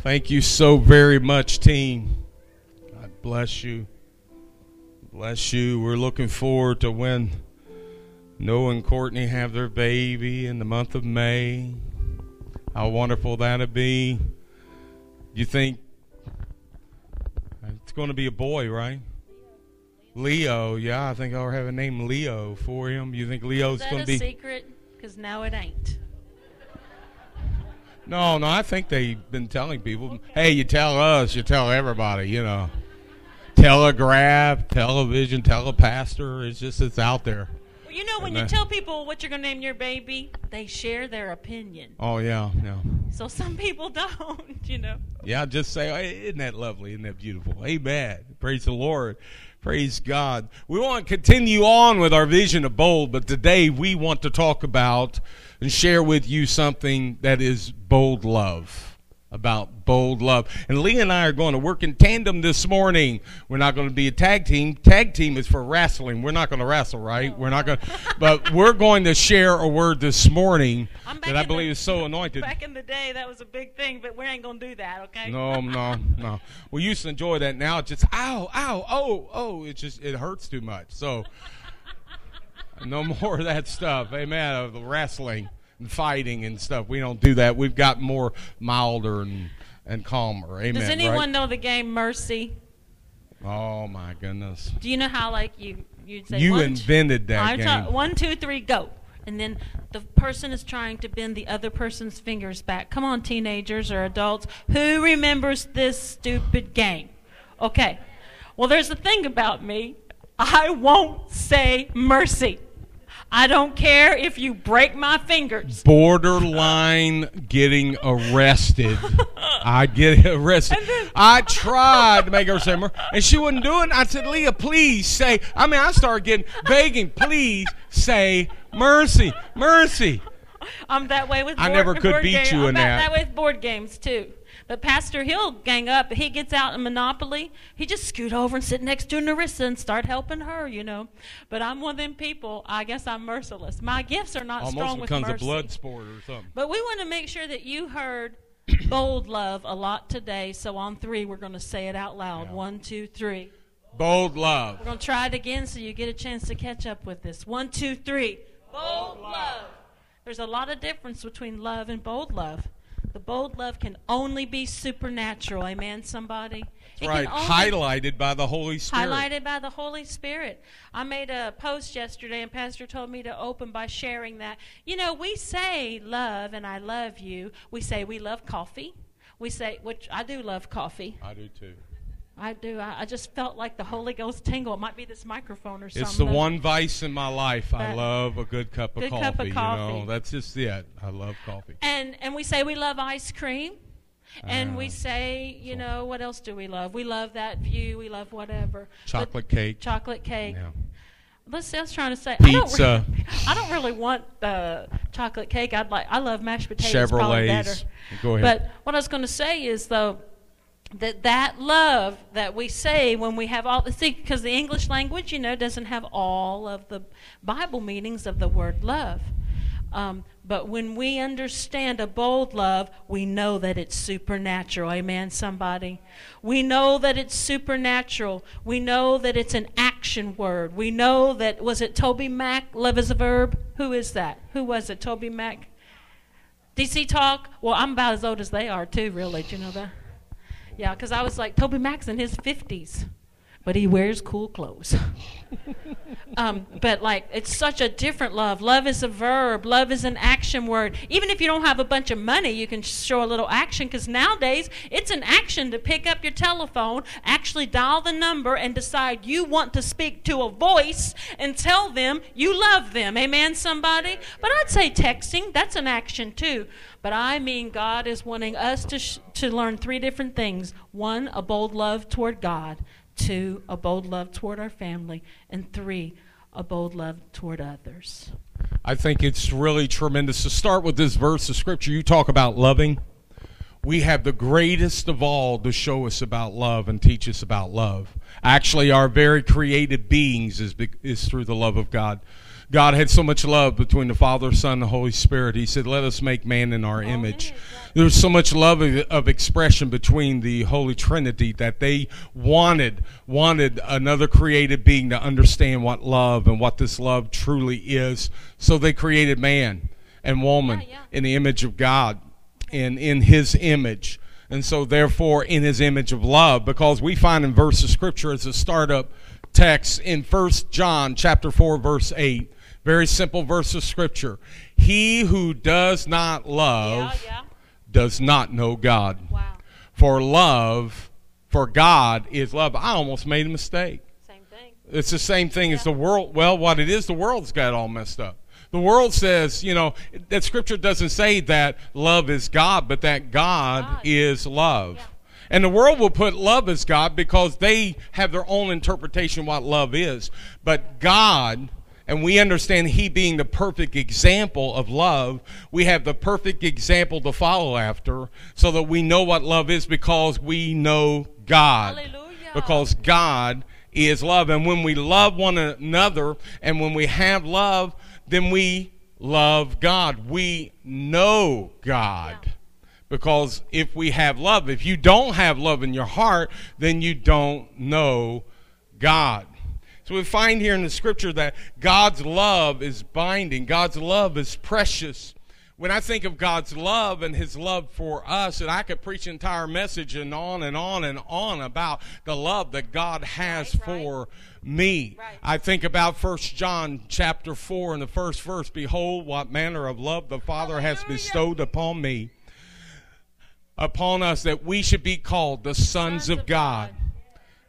Thank you so very much, team. God bless you. Bless you. We're looking forward to when Noah and Courtney have their baby in the month of May. How wonderful that'll be. You think it's going to be a boy, right? Leo, yeah, I think I'll have a name Leo for him. You think Leo's going to be? Is that a secret? Because now it ain't. No, no, I think they've been telling people, hey, you tell us, you tell everybody, you know. Telegraph, television, telepastor, it's just, it's out there. Well, you know, when and you tell people what you're going to name your baby, they share their opinion. Oh, yeah, yeah. So some people don't, you know. Yeah, just say, hey, isn't that lovely? Isn't that beautiful? Amen. Praise the Lord. Praise God. We want to continue on with our vision of bold, but today we want to talk about and share with you something that is bold love. About bold love. And Lee and I are going to work in tandem this morning. We're not going to be a tag team. Tag team is for wrestling. We're not going to wrestle, right? We're not going to, but we're going to share a word this morning that I believe the, is so anointed. Back in the day, that was a big thing, but we ain't going to do that, okay? No, no, no. We used to enjoy that. Now it's just, ow, ow, oh, oh. It just, it hurts too much. So, no more of that stuff. Amen. Of the wrestling and fighting and stuff. We don't do that. We've got more milder and, and calmer. Amen. Does anyone right? know the game Mercy? Oh my goodness. Do you know how like you you'd say you one, invented that game? Ta- one, two, three, go. And then the person is trying to bend the other person's fingers back. Come on, teenagers or adults. Who remembers this stupid game? Okay. Well, there's a thing about me. I won't say mercy. I don't care if you break my fingers. Borderline getting arrested. I get arrested. Then, I tried to make her say more, and she wouldn't do it. I said, Leah, please say. I mean, I started getting begging, please say mercy, mercy. I'm that way with. I board, never could beat game. you I'm in that. that. That with board games too. But Pastor Hill gang up. He gets out in Monopoly. He just scoot over and sit next to Narissa and start helping her, you know. But I'm one of them people. I guess I'm merciless. My gifts are not Almost strong with mercy. Almost becomes a blood sport or something. But we want to make sure that you heard bold love a lot today. So on three, we're going to say it out loud. Yeah. One, two, three. Bold love. We're going to try it again so you get a chance to catch up with this. One, two, three. Bold love. There's a lot of difference between love and bold love. The bold love can only be supernatural. Amen, somebody? That's right. Highlighted by the Holy Spirit. Highlighted by the Holy Spirit. I made a post yesterday, and Pastor told me to open by sharing that. You know, we say love and I love you. We say we love coffee. We say, which I do love coffee. I do too. I do. I, I, just felt like the Holy Ghost tingle. It might be this microphone or something. It's the one vice in my life. I love a good cup of good coffee. Cup of coffee. You know, that's just it. I love coffee. And and we say we love ice cream. And uh, we say, you know, what else do we love? We love that view. We love whatever. Chocolate but cake. Chocolate cake. Yeah. Let's. I was trying to say. Pizza. I don't, really, I don't really want uh, chocolate cake. I'd like. I love mashed potatoes. Chevrolets. Probably better. Go ahead. But what I was going to say is though that that love that we say when we have all the see because the english language you know doesn't have all of the bible meanings of the word love. Um, but when we understand a bold love we know that it's supernatural. Amen somebody? We know that it's supernatural. We know that it's an action word. We know that was it TobyMac love is a verb? Who is that? Who was it? TobyMac dc talk? Well i'm about as old as they are too really. Do you know that yeah, because I was like, TobyMac's in his 50s, but he wears cool clothes. um, but like, it's such a different love. Love is a verb, love is an action word. Even if you don't have a bunch of money, you can show a little action because nowadays it's an action to pick up your telephone, actually dial the number, and decide you want to speak to a voice and tell them you love them. Amen, somebody? But I'd say texting, that's an action too. But I mean, God is wanting us to, sh- to learn three different things one, a bold love toward God, two, a bold love toward our family, and three, a bold love toward others. I think it's really tremendous to start with this verse of Scripture. You talk about loving. We have the greatest of all to show us about love and teach us about love. Actually, our very created beings is, is through the love of God. God had so much love between the Father, Son, and the Holy Spirit. He said, Let us make man in our image. There was so much love of, of, expression between the Holy Trinity that they wanted wanted another created being to understand what love and what this love truly is. So they created man and woman Yeah, yeah. in the image of God and in his image. And so therefore in his image of love, because we find in verse of scripture as a startup text in First John chapter 4, verse 8, very simple verse of scripture. He who does not love Yeah, yeah. does not know God. Wow. For love, for God is love. I almost made a mistake. Same thing. It's the same thing as the world. Well, what it is, the world's got it all messed up. The world says, you know, that scripture doesn't say that love is God, but that God, God. is love. Yeah. And the world will put love as God because they have their own interpretation what love is. But God, and we understand He being the perfect example of love, we have the perfect example to follow after so that we know what love is because we know God. Hallelujah. Because God is love. And when we love one another and when we have love, then we love God. We know God. Yeah. Because if we have love, if you don't have love in your heart, then you don't know God. So we find here in the scripture that God's love is binding, God's love is precious. When I think of God's love and his love for us, and I could preach an entire message and on and on and on about the love that God has Right, right. for me. Right. I think about First John chapter 4 in the first verse, behold what manner of love the Father has bestowed upon me upon us that we should be called the sons, Sons of of God. God.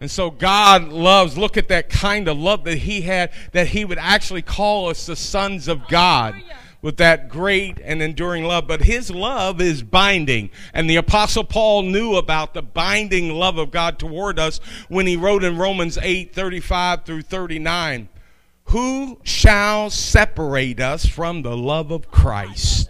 And so God loves, look at that kind of love that He had, that He would actually call us the sons of God with that great and enduring love. But His love is binding. And the Apostle Paul knew about the binding love of God toward us when he wrote in Romans 8 35 through 39 Who shall separate us from the love of Christ?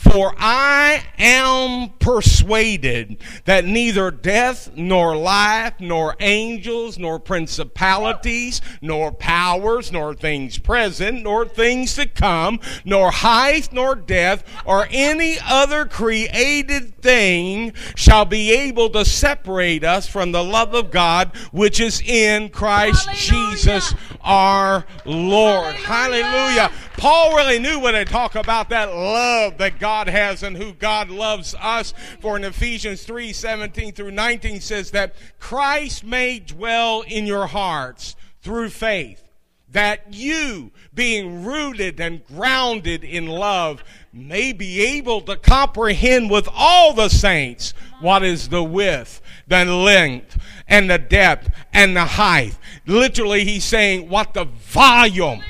For I am persuaded that neither death, nor life, nor angels, nor principalities, nor powers, nor things present, nor things to come, nor height, nor depth, or any other created thing shall be able to separate us from the love of God which is in Christ Hallelujah. Jesus our Lord. Hallelujah. Hallelujah. Paul really knew when they talk about that love that God has and who God loves us. For in Ephesians 3 17 through 19 says that Christ may dwell in your hearts through faith, that you, being rooted and grounded in love, may be able to comprehend with all the saints what is the width, the length, and the depth, and the height. Literally, he's saying what the volume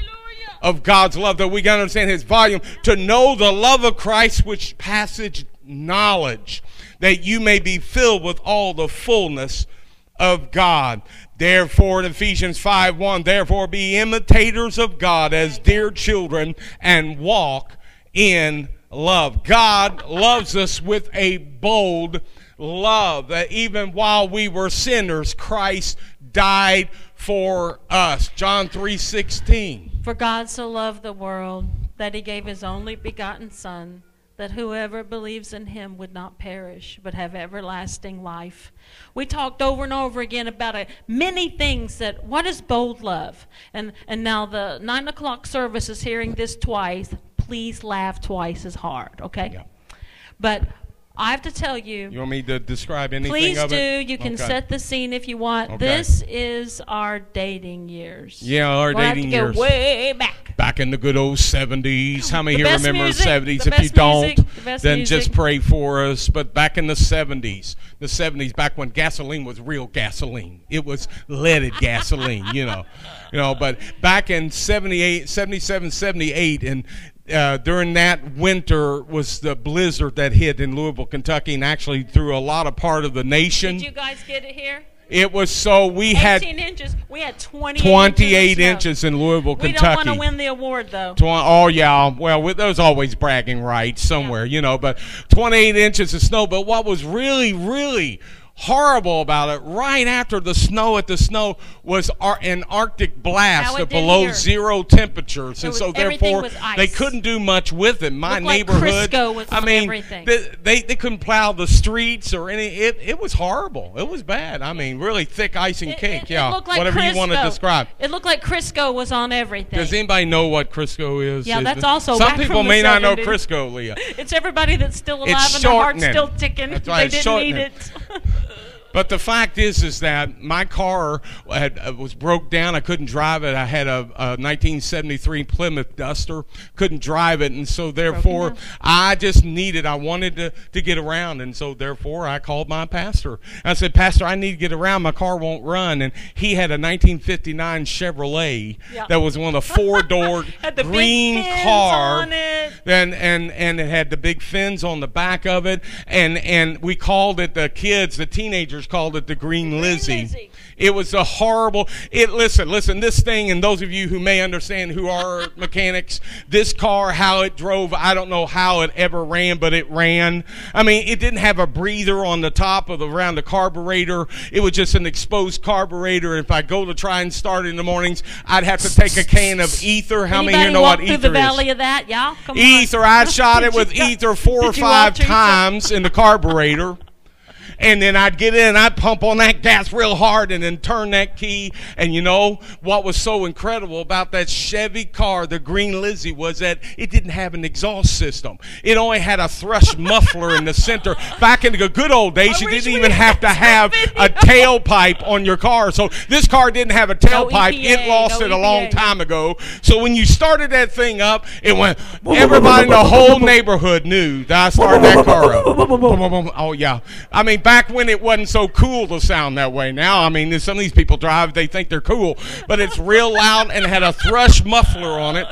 of God's love, that we can understand his volume, to know the love of Christ which passage knowledge, that you may be filled with all the fullness of God. Therefore, in Ephesians 5 1, therefore be imitators of God as dear children and walk in love. God loves us with a bold love that even while we were sinners, Christ died for us. John 3 16. For God so loved the world that he gave his only begotten Son, that whoever believes in him would not perish, but have everlasting life. We talked over and over again about a, many things that what is bold love? And and now the nine o'clock service is hearing this twice. Please laugh twice as hard, okay? Yeah. But I have to tell you, You want me to describe anything please do. You can Okay. set the scene if you want. Okay. This is our dating years. Yeah, our We'll dating years. way back. Back in the good old 70s. How many The here remember music, the 70s? the if you don't, music, the then music. just pray for us. But back in the 70s, the 70s, back when gasoline was real gasoline, it was leaded gasoline, you know. You know, but back in 78, 77, 78, and uh, during that winter was the blizzard that hit in Louisville, Kentucky, and actually through a lot of part of the nation. Did you guys get it here? It was so we 18 had inches. We had 28, 28 inches, inches in Louisville, Kentucky. We don't want to win the award, though. Oh yeah, well with- there's always bragging rights somewhere, you know. But 28 inches of snow. But what was really, really horrible about it, right after the snow at the snow was ar- an Arctic blast of below here. zero temperatures, and was- so therefore they couldn't do much with it. My Looked like neighborhood, Crisco was I mean, everything. They, they they couldn't plow the streets or any. It it was horrible. It was bad. I mean, really thick ice and It- cake. it- yeah, like whatever you want to describe. It looked like Crisco was on everything. Does anybody know what Crisco is? Yeah, Is that's also Some people may not know Crisco, Leah. It's everybody that's still alive It's and their heart's still ticking. Right, they didn't need shortening. it. But the fact is, is that my car had, uh, was broke down. I couldn't drive it. I had a, a 1973 Plymouth Duster. Couldn't drive it, and so therefore. I just needed. I wanted to to get around, and so therefore I called my pastor. I said, Pastor, I need to get around. My car won't run, and he had a 1959 Chevrolet that was one of the four door the green car and and and it had the big fins on the back of it and and we called it the kids the teenagers called it the green lizzie, Lizzie. it was a horrible it listen listen this thing and those of you who may understand who are mechanics this car how it drove i don't know how it ever ran but it ran i mean it didn't have a breather on the top of the around the carburetor it was just an exposed carburetor if i go to try and start in the mornings i'd have to take a can of ether how many Anybody here know walk what through ether the is valley of that? Yeah, come on. ether. I shot it with ether four or you five times in the carburetor. And then I'd get in, I'd pump on that gas real hard and then turn that key. And you know what was so incredible about that Chevy car, the Green Lizzie, was that it didn't have an exhaust system. It only had a thrush muffler in the center. Back in the good old days, I you didn't even have to have a tailpipe on your car. So this car didn't have a tailpipe. EPA, it lost no it a long time ago. So when you started that thing up, it went. Everybody in the whole neighborhood knew that I started that car up. Oh yeah. I mean, back when it wasn't so cool to sound that way. Now, I mean, some of these people drive, they think they're cool, but it's real loud and had a thrush muffler on it.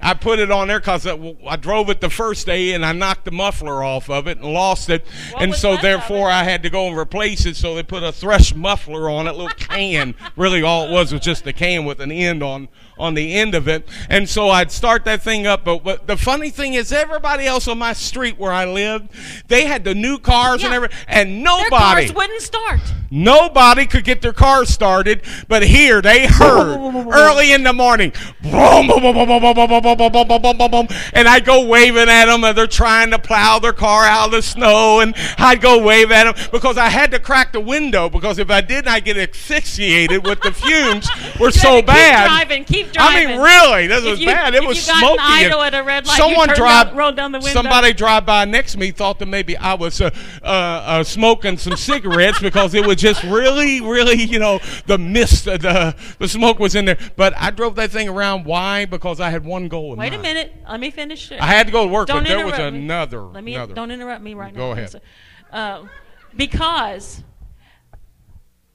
I put it on there because I, I drove it the first day and I knocked the muffler off of it and lost it, What and so therefore? I had to go and replace it. So they put a thrush muffler on it, little can. really, all it was was just a can with an end on on the end of it. And so I'd start that thing up. But, but the funny thing is, everybody else on my street where I lived, they had the new cars yeah. and everything, and nobody their cars wouldn't start. Nobody could get their car started, but here they heard early in the morning, and I go waving at them, and they're trying to plow their car out of the snow, and I'd go wave at them because I had to crack the window because if I didn't, I get asphyxiated with the fumes were so bad. Keep driving, keep I driving. mean, really, this If was you- bad. It was smoky. idle at a red light, someone drive, rolled down the window. somebody drive by next to me thought that maybe I was uh, uh, uh, smoking some cigarettes because it was just really, really, you know, the mist, uh, the the smoke was in there. But I drove that thing around. Why? Because I had one goal in Wait a minute. Let me finish it. I had to go to work, Don't but there was me. another. Let me another. don't interrupt me right now. Go ahead. Uh, because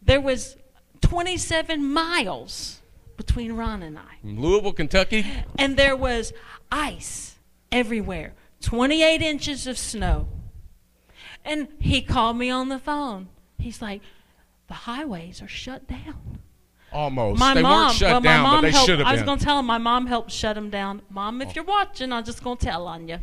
there was 27 miles between Ron and I, Louisville, Kentucky. and there was ice everywhere. 28 inches of snow. And he called me on the phone. He's like, "The highways are shut down." Almost. My they mom, weren't shut well, down, my mom but they helped. should have I was going to tell him my mom helped shut them down. Mom, if oh. you're watching, I'm just going to tell on you.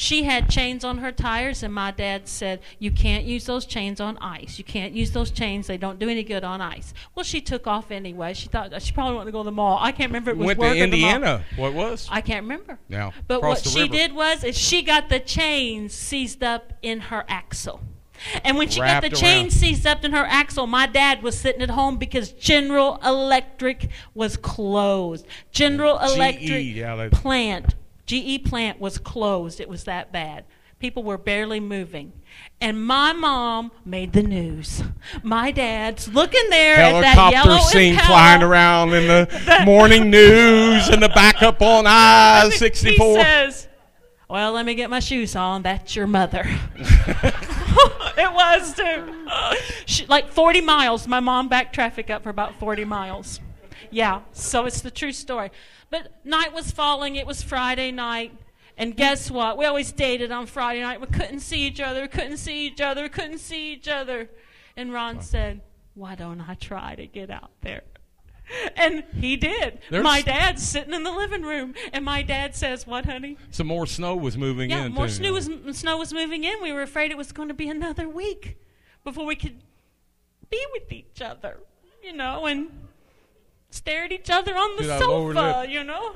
She had chains on her tires, and my dad said, You can't use those chains on ice. You can't use those chains. They don't do any good on ice. Well, she took off anyway. She thought she probably wanted to go to the mall. I can't remember it was Went to or the mall. Indiana. What was? I can't remember. Yeah, But what she river. did was is she got the chains seized up in her axle. And when she Wrapped got the around. chains seized up in her axle, my dad was sitting at home because General Electric was closed. General Electric yeah, plant, GE plant was closed. It was that bad. People were barely moving. And my mom made the news. My dad's looking there at that Helicopter yellow scene Impala. flying around in the morning news and the backup on I He 64. says, Well, let me get my shoes on. That's your mother. it was, too. She, like 40 miles. My mom backed traffic up for about 40 miles. Yeah, so it's the true story. But night was falling. It was Friday night. And guess what? We always dated on Friday night. We couldn't see each other. We couldn't see each other. We couldn't see each other. And Ron said, Why don't I try to get out there? And he did. There's- my dad's sitting in the living room, and my dad says, "What, honey?" Some more snow was moving Yeah, in. more snow was snow was moving in. We were afraid it was going to be another week before we could be with each other, you know, and stare at each other on the sofa, you know.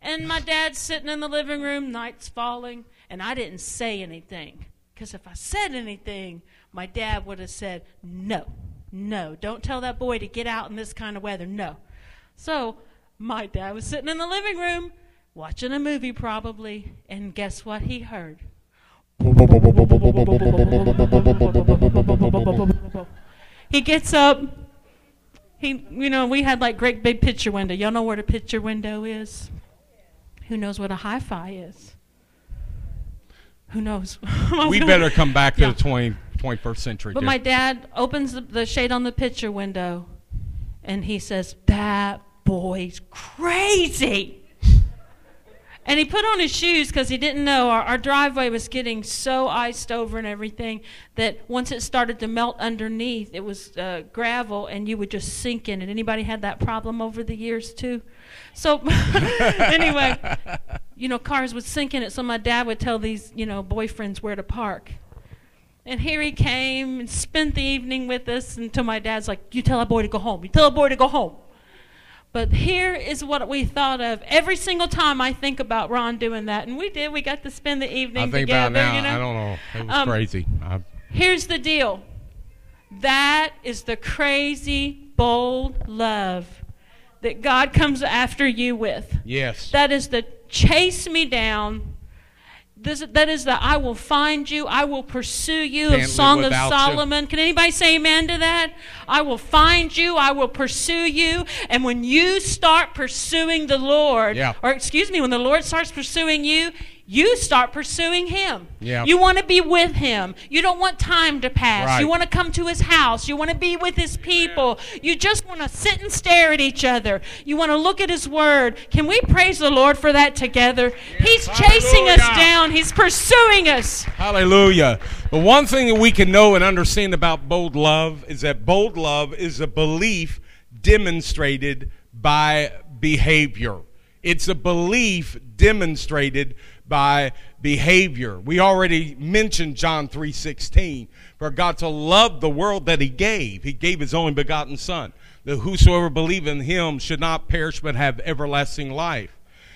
And my dad's sitting in the living room, night's falling, and I didn't say anything because if I said anything, my dad would have said, "No, no, don't tell that boy to get out in this kind of weather." No. So my dad was sitting in the living room watching a movie, probably, and guess what he heard? He gets up. He, you know, we had like great big picture window. Y'all know what a picture window is? Who knows what a hi-fi is? Who knows? We better come back to Yeah. the 20, 21st century. But my dad opens the, the shade on the picture window and he says, That boy's crazy. And he put on his shoes because he didn't know our, our driveway was getting so iced over and everything that once it started to melt underneath, it was uh, gravel and you would just sink in it. Anybody had that problem over the years too? So anyway, you know, cars would sink in it. So my dad would tell these, you know, boyfriends where to park. And here he came and spent the evening with us until my dad's like, You tell a boy to go home. You tell a boy to go home. But here is what we thought of every single time I think about Ron doing that. And we did. We got to spend the evening I think together. about now, you know? I don't know. It was Um, crazy. I, Here's the deal that is the crazy, bold love that God comes after you with. yes. That is the chase me down. This, that is that I will find you, I will pursue you Can't of Song of without you. Solomon. Can anybody say amen to that? I will find you, I will pursue you. And when you start pursuing the Lord, Yeah. or excuse me, when the Lord starts pursuing you, you start pursuing him. Yeah. You want to be with him. You don't want time to pass. Right. You want to come to his house. You want to be with his people. You just want to sit and stare at each other. You want to look at his word. Can we praise the Lord for that together? He's chasing us down. He's pursuing us. Hallelujah. The one thing that we can know and understand about bold love is that bold love is a belief demonstrated by behavior. It's a belief demonstrated by behavior. We already mentioned John 3:16, for God to love the world that he gave. He gave his only begotten son, that whosoever believe in him should not perish but have everlasting life.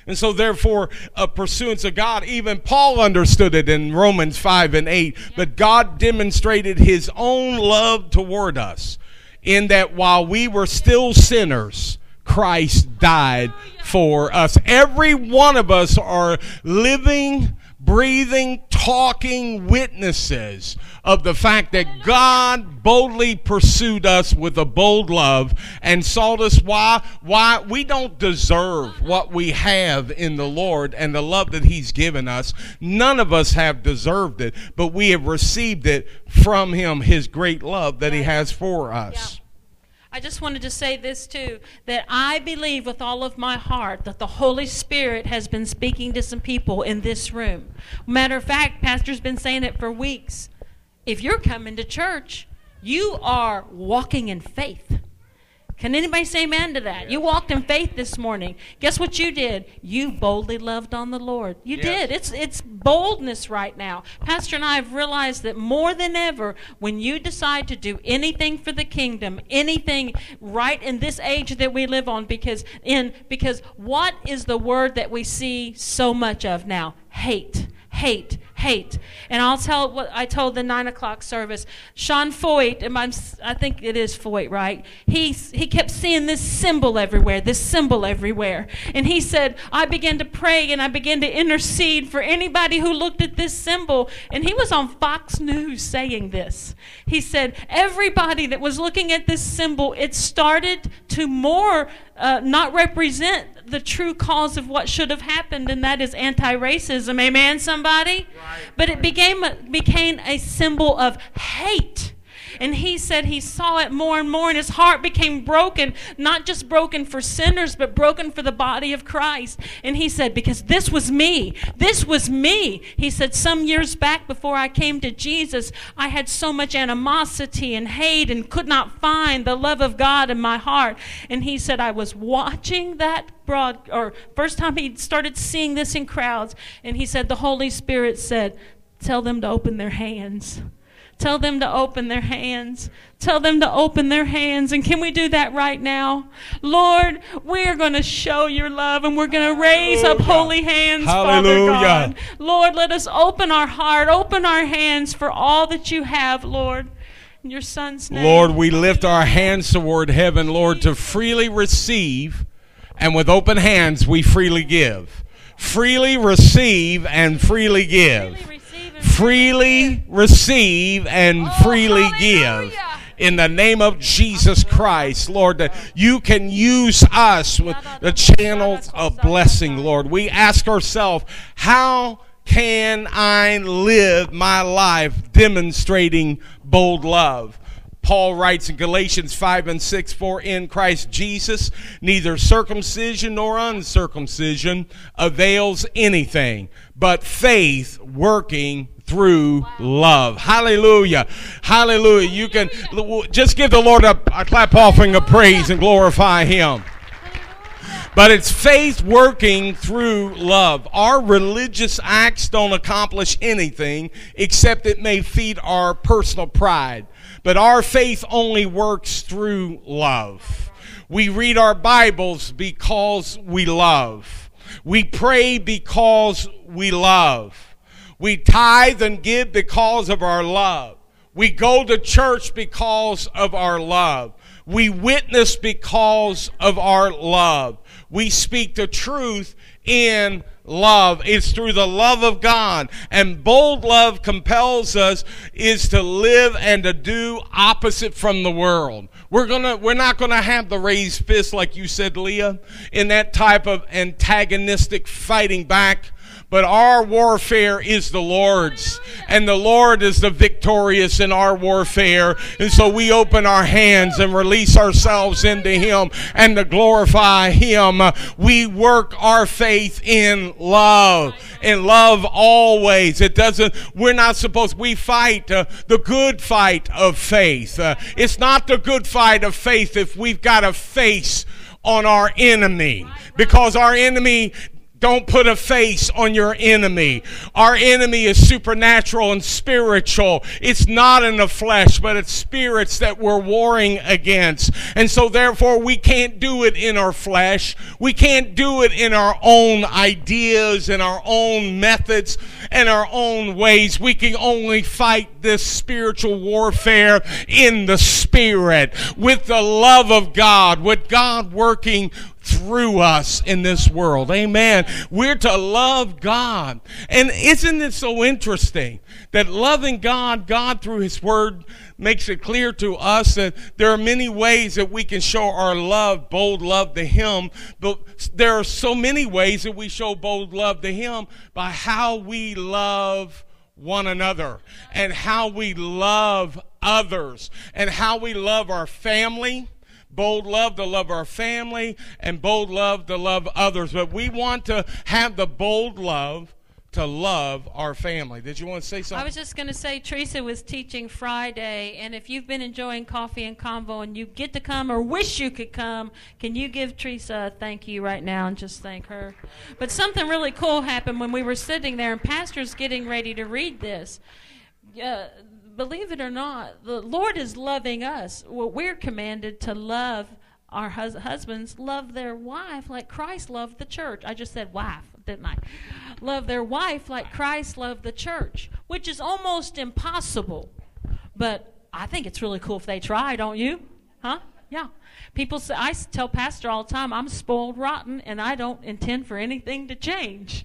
And so, therefore, a pursuance of God, even Paul understood it in Romans 5 and 8. But God demonstrated his own love toward us in that while we were still sinners, Christ died for us. Every one of us are living, breathing, talking witnesses of the fact that God boldly pursued us with a bold love and sought us why why we don't deserve what we have in the Lord and the love that he's given us. None of us have deserved it but we have received it from him his great love that he has for us I just wanted to say this too that I believe with all of my heart that the Holy Spirit has been speaking to some people in this room. Matter of fact, Pastor's been saying it for weeks. If you're coming to church, you are walking in faith. Can anybody say amen to that? You walked in faith this morning. Guess what you did? You boldly loved on the Lord. You Yes. did. It's it's boldness right now. Pastor and I have realized that more than ever, when you decide to do anything for the kingdom, anything right in this age that we live on, because in because what is the word that we see so much of now? Hate. Hate, hate, and I'll tell what I told the nine o'clock service. Sean Feucht, and I'm, I think it is Feucht, right? He he kept seeing this symbol everywhere, this symbol everywhere, and he said, I began to pray and I began to intercede for anybody who looked at this symbol. And he was on Fox News saying this. He said, everybody that was looking at this symbol, it started to more uh, not represent the true cause of what should have happened, and that is anti-racism. Amen, somebody. But it became a, became a symbol of hate. And he said he saw it more and more, and his heart became broken, not just broken for sinners, but broken for the body of Christ. And he said, Because this was me. This was me. He said, Some years back before I came to Jesus, I had so much animosity and hate and could not find the love of God in my heart. And he said, I was watching that broad, or first time he started seeing this in crowds, and he said, The Holy Spirit said, Tell them to open their hands. Tell them to open their hands. Tell them to open their hands. And can we do that right now? Lord, we're going to show your love and we're going to raise up holy hands, Father God. Lord, let us open our heart, open our hands for all that you have, Lord. In your son's name. Lord, we lift our hands toward heaven, Lord, to freely receive, and with open hands we freely give. Freely receive and freely give. Freely freely receive and Oh, freely give. In the name of Jesus Christ, Lord, that you can use us with the channels of blessing, Lord. We ask ourselves, how can I live my life demonstrating bold love? Paul writes in Galatians 5 and 6 For in Christ Jesus neither circumcision nor uncircumcision avails anything, but faith working through love. Hallelujah. Hallelujah. You can just give the Lord a, a clap offering of praise and glorify Him. But it's faith working through love. Our religious acts don't accomplish anything except it may feed our personal pride. But our faith only works through love. We read our Bibles because we love. We pray because we love. We tithe and give because of our love. We go to church because of our love. We witness because of our love. We speak the truth in love. It's through the love of God. And bold love compels us is to live and to do opposite from the world. We're gonna we're not gonna have the raised fist like you said, Leah, in that type of antagonistic fighting back. But our warfare is the Lord's. And the Lord is the victorious in our warfare. And so we open our hands and release ourselves into Him and to glorify Him. We work our faith in love. In love always. It doesn't, we're not supposed, we fight uh, the good fight of faith. Uh, it's not the good fight of faith if we've got a face on our enemy. Because our enemy don't put a face on your enemy. Our enemy is supernatural and spiritual. It's not in the flesh, but it's spirits that we're warring against. And so, therefore, we can't do it in our flesh. We can't do it in our own ideas and our own methods and our own ways. We can only fight this spiritual warfare in the spirit with the love of God, with God working through us in this world. Amen. We're to love God. And isn't it so interesting that loving God, God through His Word, makes it clear to us that there are many ways that we can show our love, bold love to Him. But there are so many ways that we show bold love to Him by how we love one another and how we love others and how we love our family bold love to love our family, and bold love to love others. But we want to have the bold love to love our family. Did you want to say something? I was just going to say, Teresa was teaching Friday, and if you've been enjoying coffee and convo and you get to come or wish you could come, can you give Teresa a thank you right now and just thank her? But something really cool happened when we were sitting there, and Pastor's getting ready to read this. Uh, believe it or not, the Lord is loving us. Well, we're commanded to love our hus- husbands, love their wife like Christ loved the church. I just said wife, didn't I? Love their wife like Christ loved the church, which is almost impossible. But I think it's really cool if they try, don't you? Huh? Yeah. People say, I tell Pastor all the time, I'm spoiled rotten and I don't intend for anything to change.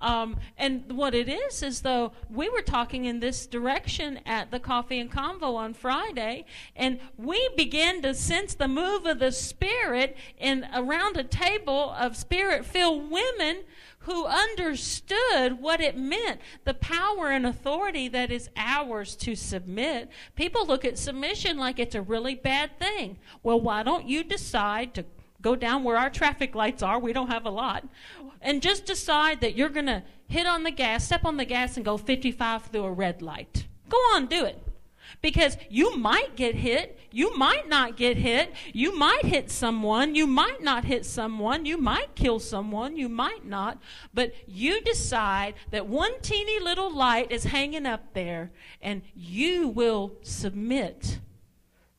Um, and what it is is though we were talking in this direction at the coffee and convo on Friday, and we began to sense the move of the Spirit in around a table of Spirit-filled women who understood what it meant, the power and authority that is ours to submit. People look at submission like it's a really bad thing. Well, why don't you decide to go down where our traffic lights are? We don't have a lot. And just decide that you're going to hit on the gas, step on the gas, and go 55 through a red light. Go on, do it. Because you might get hit, you might not get hit, you might hit someone, you might not hit someone, you might kill someone, you might not, but you decide that one teeny little light is hanging up there and you will submit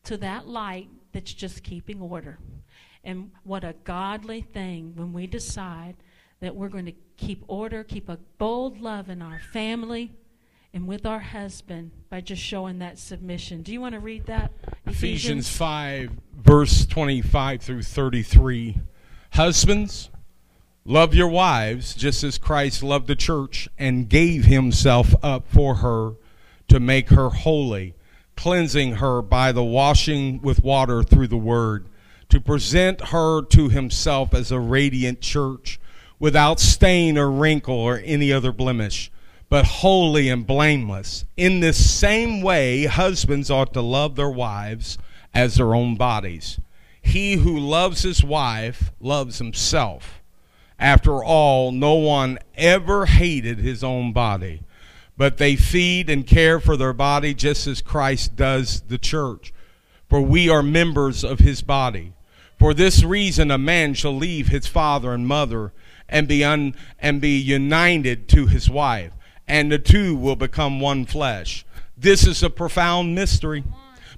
to that light that's just keeping order. And what a godly thing when we decide that we're going to keep order, keep a bold love in our family and with our husband by just showing that submission. Do you want to read that? Ephesians 5, verse 25 through 33. Husbands, love your wives just as Christ loved the church and gave himself up for her to make her holy, cleansing her by the washing with water through the word, to present her to himself as a radiant church without stain or wrinkle or any other blemish but holy and blameless. In this same way, husbands ought to love their wives as their own bodies. He who loves his wife loves himself. After all, no one ever hated his own body, but they feed and care for their body just as Christ does the church. For we are members of his body. For this reason, a man shall leave his father and mother and be, un, and be united to his wife and the two will become one flesh. This is a profound mystery.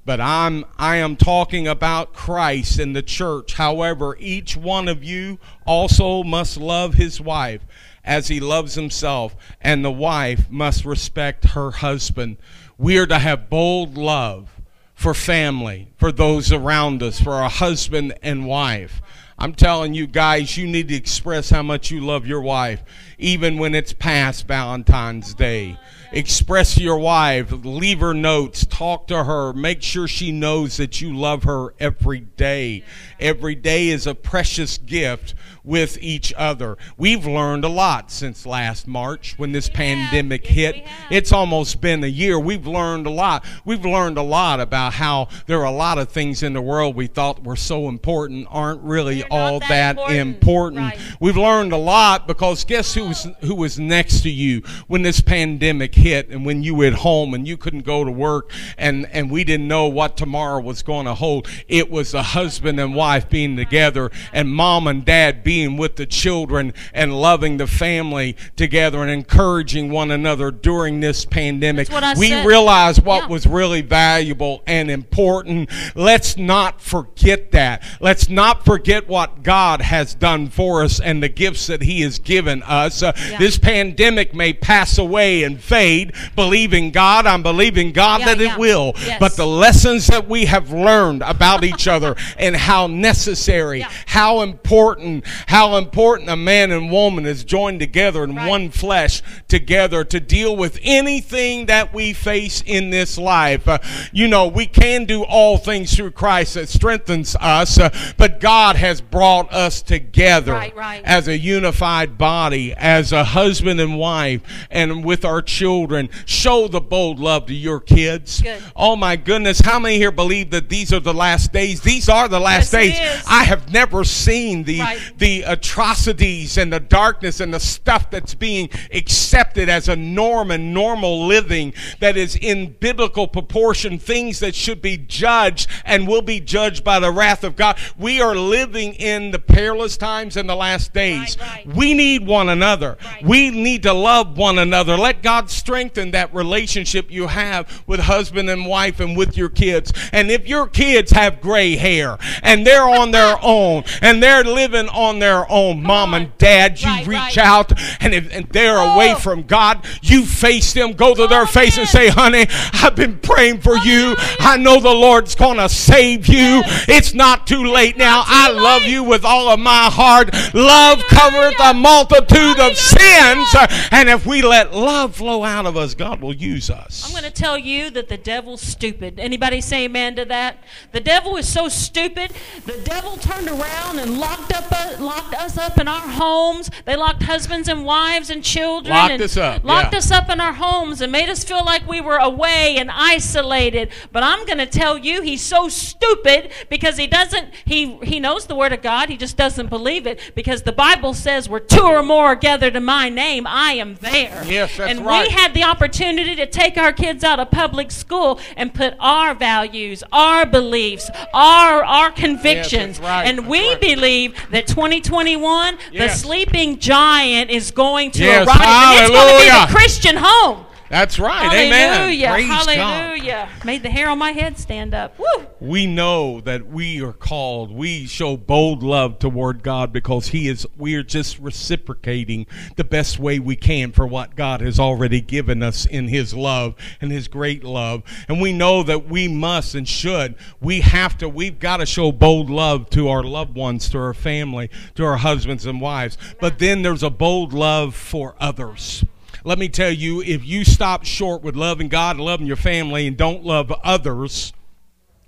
But I'm I am talking about Christ and the church. However, each one of you also must love his wife as he loves himself, and the wife must respect her husband. We are to have bold love for family, for those around us, for our husband and wife. I'm telling you guys, you need to express how much you love your wife, even when it's past Valentine's Day. Express your wife, leave her notes, talk to her, make sure she knows that you love her every day. Every day is a precious gift with each other. We've learned a lot since last March when this pandemic hit. It's almost been a year. We've learned a lot. We've learned a lot about how there are a lot of things in the world we thought were so important aren't really all that, that, important. important. Right. We've learned a lot because guess who was who was next to you when this pandemic hit and when you were at home and you couldn't go to work and and we didn't know what tomorrow was going to hold. It was a husband and wife being together and mom and dad being being with the children and loving the family together and encouraging one another during this pandemic. we said. realized what yeah. was really valuable and important. Let's not forget that. Let's not forget what God has done for us and the gifts that He has given us. Uh, yeah. This pandemic may pass away and fade. Believing God, I'm believing God yeah, that it will. Yes. But the lessons that we have learned about each other and how necessary, how important, how important a man and woman is joined together in right. one flesh together to deal with anything that we face in this life. Uh, you know, we can do all things through Christ that strengthens us, uh, but God has brought us together right, right. as a unified body, as a husband and wife, and with our children. Show the bold love to your kids. Good. Oh my goodness, how many here believe that these are the last days? These are the last yes, days. I have never seen the the the atrocities and the darkness and the stuff that's being accepted as a norm and normal living that is in biblical proportion, things that should be judged and will be judged by the wrath of God. We are living in the perilous times in the last days. Right, right. We need one another. Right. We need to love one another. Let God strengthen that relationship you have with husband and wife and with your kids. And if your kids have gray hair and they're on their own and they're living on their own. Mom and dad, you right, reach right. out, and if and they're oh. away from God, you face them, go to their face and say, honey, I've been praying for you. I know the Lord's going to save you. Yes. It's not too late now. too I late. love you with all of my heart. Love covereth a multitude of sins. And if we let love flow out of us, God will use us. I'm going to tell you that the devil's stupid. Anybody say amen to that? The devil is so stupid. The devil turned around and locked up uh, locked us up in our homes. They locked husbands and wives and children Locked and us up, Locked yeah. us up in our homes and made us feel like we were away and isolated. But I'm going to tell you he's so stupid because he doesn't he he knows the word of God. He just doesn't believe it because the Bible says where two or more are gathered in my name, I am there. Yes, that's and right. we had the opportunity to take our kids out of public school and put our values, our beliefs, our our convictions. yes, right. And That's we right. believe that 2021, the sleeping giant is going to Yes, arrive. And it's going to be the Christian home. That's right. Hallelujah. Amen. Praise God. Hallelujah. Made the hair on my head stand up. Woo. We know that we are called. We show bold love toward God because He is. We are just reciprocating the best way we can for what God has already given us in His love and His great love. And we know that we must and should. We have to. We've got to show bold love to our loved ones, to our family, to our husbands and wives. But then there's a bold love for others. Let me tell you, if you stop short with loving God and loving your family and don't love others,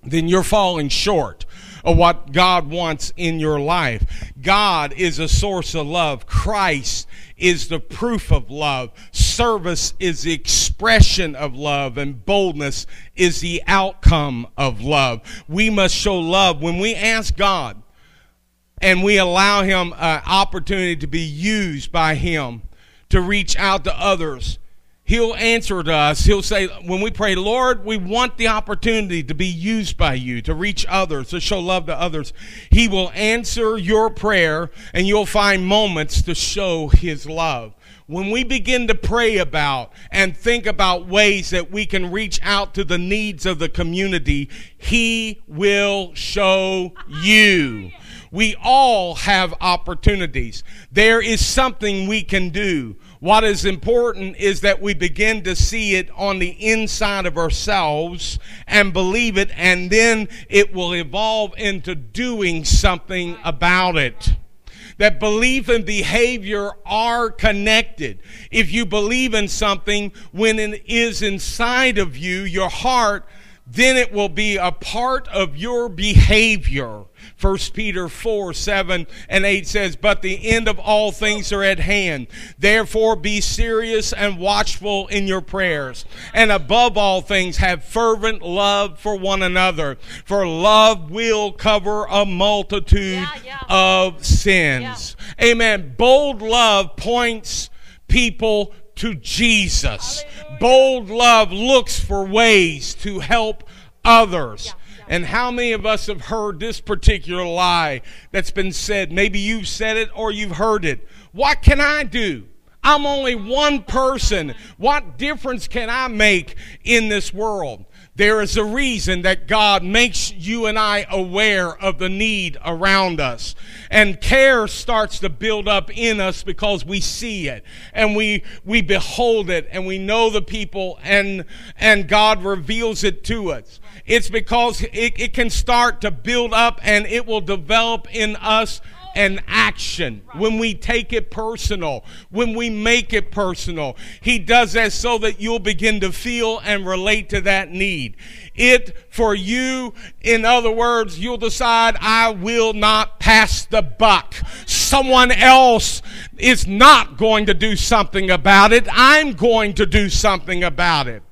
then you're falling short of what God wants in your life. God is a source of love. Christ is the proof of love. Service is the expression of love, and boldness is the outcome of love. We must show love when we ask God and we allow Him an opportunity to be used by Him to reach out to others. He'll answer to us. He'll say, when we pray, Lord, we want the opportunity to be used by you, to reach others, to show love to others. He will answer your prayer and you'll find moments to show his love. When we begin to pray about and think about ways that we can reach out to the needs of the community, he will show you. We all have opportunities. There is something we can do. What is important is that we begin to see it on the inside of ourselves and believe it, and then it will evolve into doing something about it that belief and behavior are connected. If you believe in something when it is inside of you, your heart, then it will be a part of your behavior. 1 Peter 4 7 and 8 says, But the end of all things are at hand. Therefore, be serious and watchful in your prayers. And above all things, have fervent love for one another. For love will cover a multitude Yeah, yeah. of sins. Amen. Bold love points people to Jesus. Hallelujah. Bold love looks for ways to help others. And how many of us have heard this particular lie that's been said? Maybe you've said it or you've heard it. What can I do? I'm only one person. What difference can I make in this world? There is a reason that God makes you and I aware of the need around us. And care starts to build up in us because we see it and we, we behold it and we know the people and, and God reveals it to us. It's because it, it can start to build up and it will develop in us an action when we take it personal, when we make it personal. He does that so that you'll begin to feel and relate to that need. It for you, in other words, you'll decide, I will not pass the buck. Someone else is not going to do something about it. I'm going to do something about it.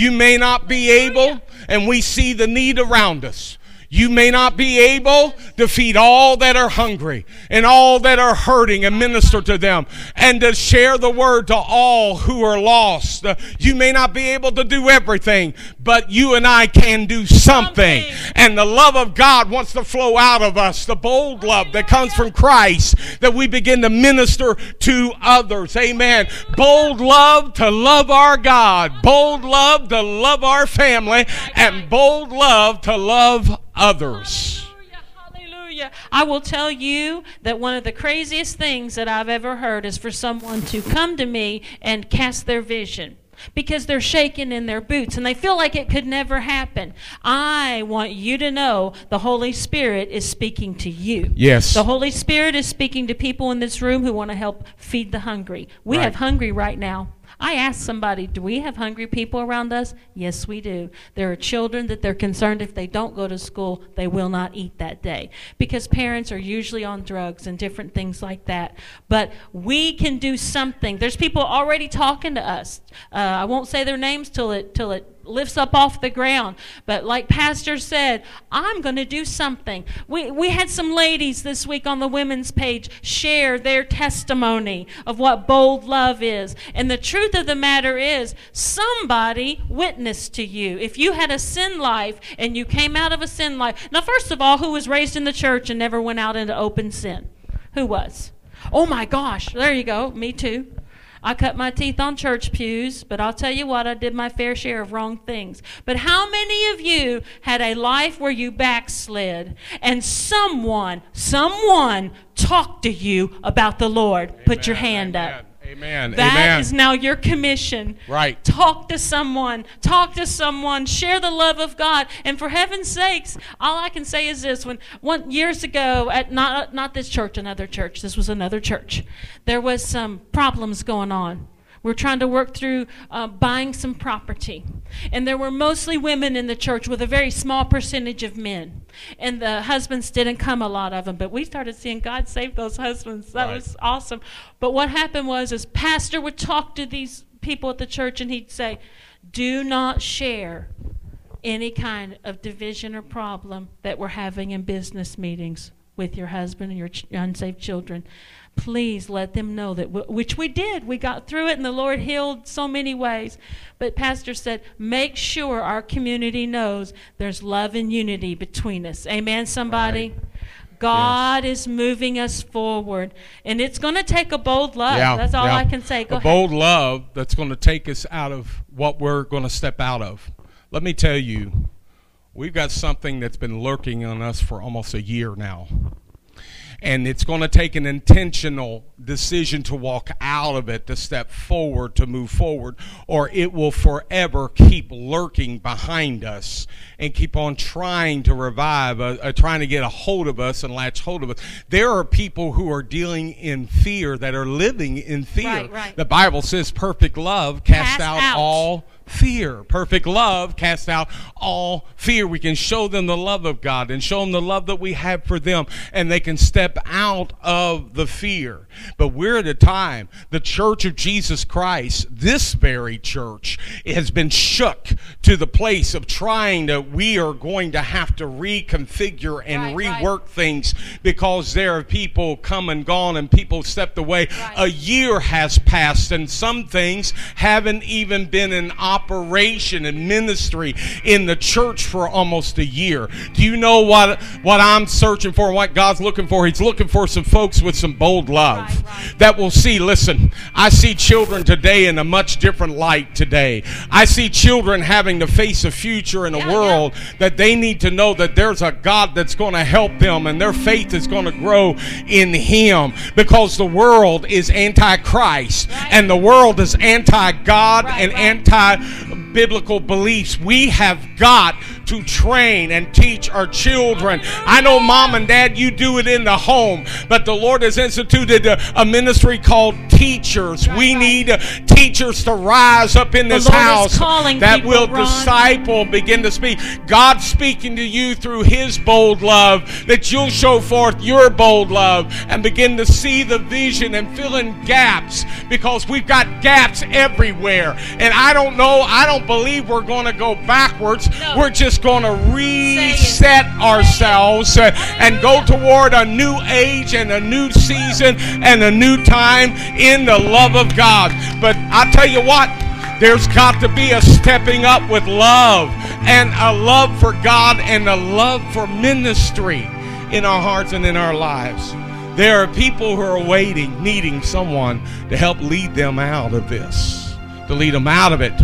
You may not be able, and we see the need around us. You may not be able to feed all that are hungry and all that are hurting and minister to them and to share the word to all who are lost. You may not be able to do everything, but you and I can do something. Something. And the love of God wants to flow out of us, the bold love that comes from Christ, that we begin to minister to others. Amen. Bold love to love our God, bold love to love our family, and bold love to love others. Hallelujah, hallelujah. I will tell you that one of the craziest things that I've ever heard is for someone to come to me and cast their vision because they're shaking in their boots and they feel like it could never happen. I want you to know the Holy Spirit is speaking to you. Yes. The Holy Spirit is speaking to people in this room who want to help feed the hungry. We Right. have hungry right now. I asked somebody, do we have hungry people around us? Yes, we do. There are children that they're concerned if they don't go to school, they will not eat that day because parents are usually on drugs and different things like that. But we can do something. There's people already talking to us. Uh, I won't say their names till it till it lifts up off the ground. But like Pastor said, I'm going to do something. We, we had some ladies this week on the women's page share their testimony of what bold love is. And the truth of the matter is, somebody witnessed to you. If you had a sin life and you came out of a sin life, now, first of all, who was raised in the church and never went out into open sin? Who was? Oh my gosh, there you go, me too. I cut my teeth on church pews, but I'll tell you what, I did my fair share of wrong things. But how many of you had a life where you backslid and someone, someone talked to you about the Lord? Amen, Put your hand amen, up. Amen. That amen. is now your commission. Right. Talk to someone. Talk to someone. Share the love of God. And for heaven's sakes, all I can say is this: when one years ago at not not this church, another church. This was another church. There was some problems going on. We're trying to work through uh, buying some property. And there were mostly women in the church with a very small percentage of men. And the husbands didn't come, a lot of them. But we started seeing God save those husbands. That Right. was awesome. But what happened was, is pastor would talk to these people at the church and he'd say, do not share any kind of division or problem that we're having in business meetings with your husband and your ch- unsaved children. Please let them know that, w- which we did. We got through it, and the Lord healed so many ways. But Pastor said, make sure our community knows there's love and unity between us. Amen, somebody? God is moving us forward, and it's going to take a bold love. That's all yeah. I can say. Go a ahead. bold love that's going to take us out of what we're going to step out of. Let me tell you, we've got something that's been lurking on us for almost a year now. And it's going to take an intentional decision to walk out of it, to step forward, to move forward, or it will forever keep lurking behind us and keep on trying to revive, uh, uh, trying to get a hold of us and latch hold of us. There are people who are dealing in fear, that are living in fear. Right, right. The Bible says perfect love casts Cast out, out. all fear. Perfect love casts out all fear. We can show them the love of God and show them the love that we have for them, and they can step out of the fear. But we're at a time, the church of Jesus Christ, this very church, has been shook to the place of trying to, we are going to have to reconfigure and Right, right. rework things because there are people come and gone and people stepped away. Right. A year has passed and some things haven't even been in operation and ministry in the church for almost a year. Do you know what what I'm searching for and what God's looking for? He's looking for some folks with some bold love Right, right. that will see, listen, I see children today in a much different light today. I see children having to face a future in a Yeah, world that they need to know that there's a God that's going to help them and their faith is going to grow in Him because the world is anti-Christ Right. and the world is anti-God Right, and right. Anti-biblical beliefs. We have got to train and teach our children. I know mom and dad, you do it in the home, but the Lord has instituted a, a ministry called teachers. We need uh, teachers to rise up in this house that will Ron. disciple, begin to speak. God speaking to you through His bold love, that you'll show forth your bold love and begin to see the vision and fill in gaps because we've got gaps everywhere. And I don't know, I don't believe we're going to go backwards. No. We're just going to reset ourselves and go toward a new age and a new season and a new time in the love of God. But I tell you what, there's got to be a stepping up with love and a love for God and a love for ministry in our hearts and in our lives. There are people who are waiting, needing someone to help lead them out of this, to lead them out of it.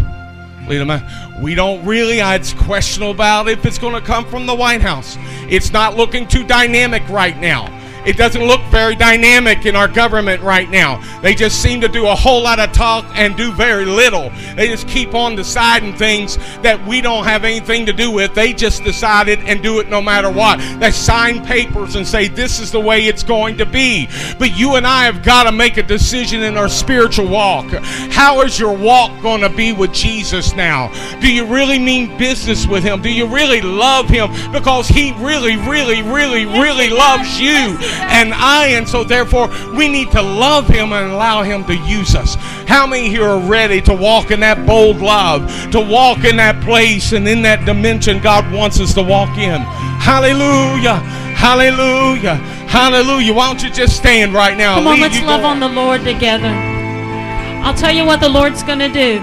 We don't really, it's questionable about if it's going to come from the White House. It's not looking too dynamic right now. It doesn't look very dynamic in our government right now. They just seem to do a whole lot of talk and do very little. They just keep on deciding things that we don't have anything to do with. They just decide it and do it no matter what. They sign papers and say this is the way it's going to be. But you and I have got to make a decision in our spiritual walk. How is your walk going to be with Jesus now? Do you really mean business with him? Do you really love him? Because he really, really, really, really loves you and I. And so, therefore, we need to love Him and allow Him to use us. How many here are ready to walk in that bold love, to walk in that place and in that dimension God wants us to walk in? Hallelujah! Hallelujah! Hallelujah! Why don't you just stand right now? Come on, let's love on the Lord together. I'll tell you what the Lord's going to do.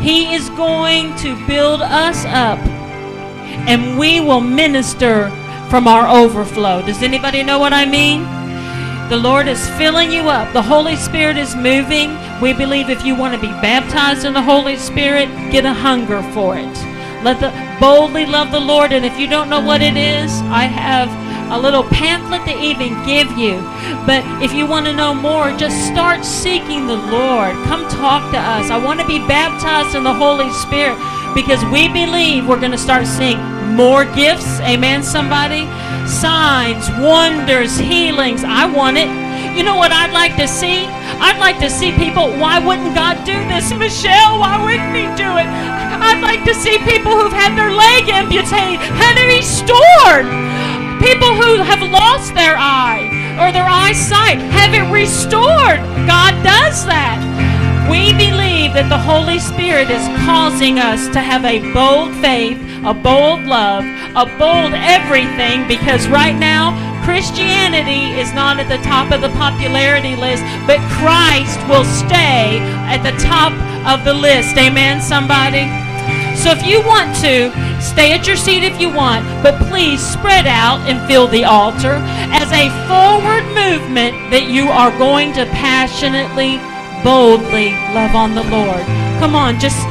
He is going to build us up, and we will minister from our overflow. Does anybody know what I mean? The Lord is filling you up. The Holy Spirit is moving. We believe if you want to be baptized in the Holy Spirit, get a hunger for it. Let the boldly love the Lord. And if you don't know what it is, I have a little pamphlet to even give you. But if you want to know more, just start seeking the Lord. Come talk to us. I want to be baptized in the Holy Spirit because we believe we're going to start seeing more gifts. Amen, somebody? Signs, wonders, healings. I want it. You know what I'd like to see? I'd like to see people. Why wouldn't God do this, Michelle? Why wouldn't He do it? I'd like to see people who've had their leg amputated it restored. People who have lost their eye or their eyesight have it restored. God does that. We believe that the Holy Spirit is causing us to have a bold faith, a bold love, a bold everything because right now Christianity is not at the top of the popularity list, but Christ will stay at the top of the list. Amen, somebody? So if you want to, stay at your seat if you want, but please spread out and fill the altar as a forward movement that you are going to passionately boldly love on the Lord. Come on, just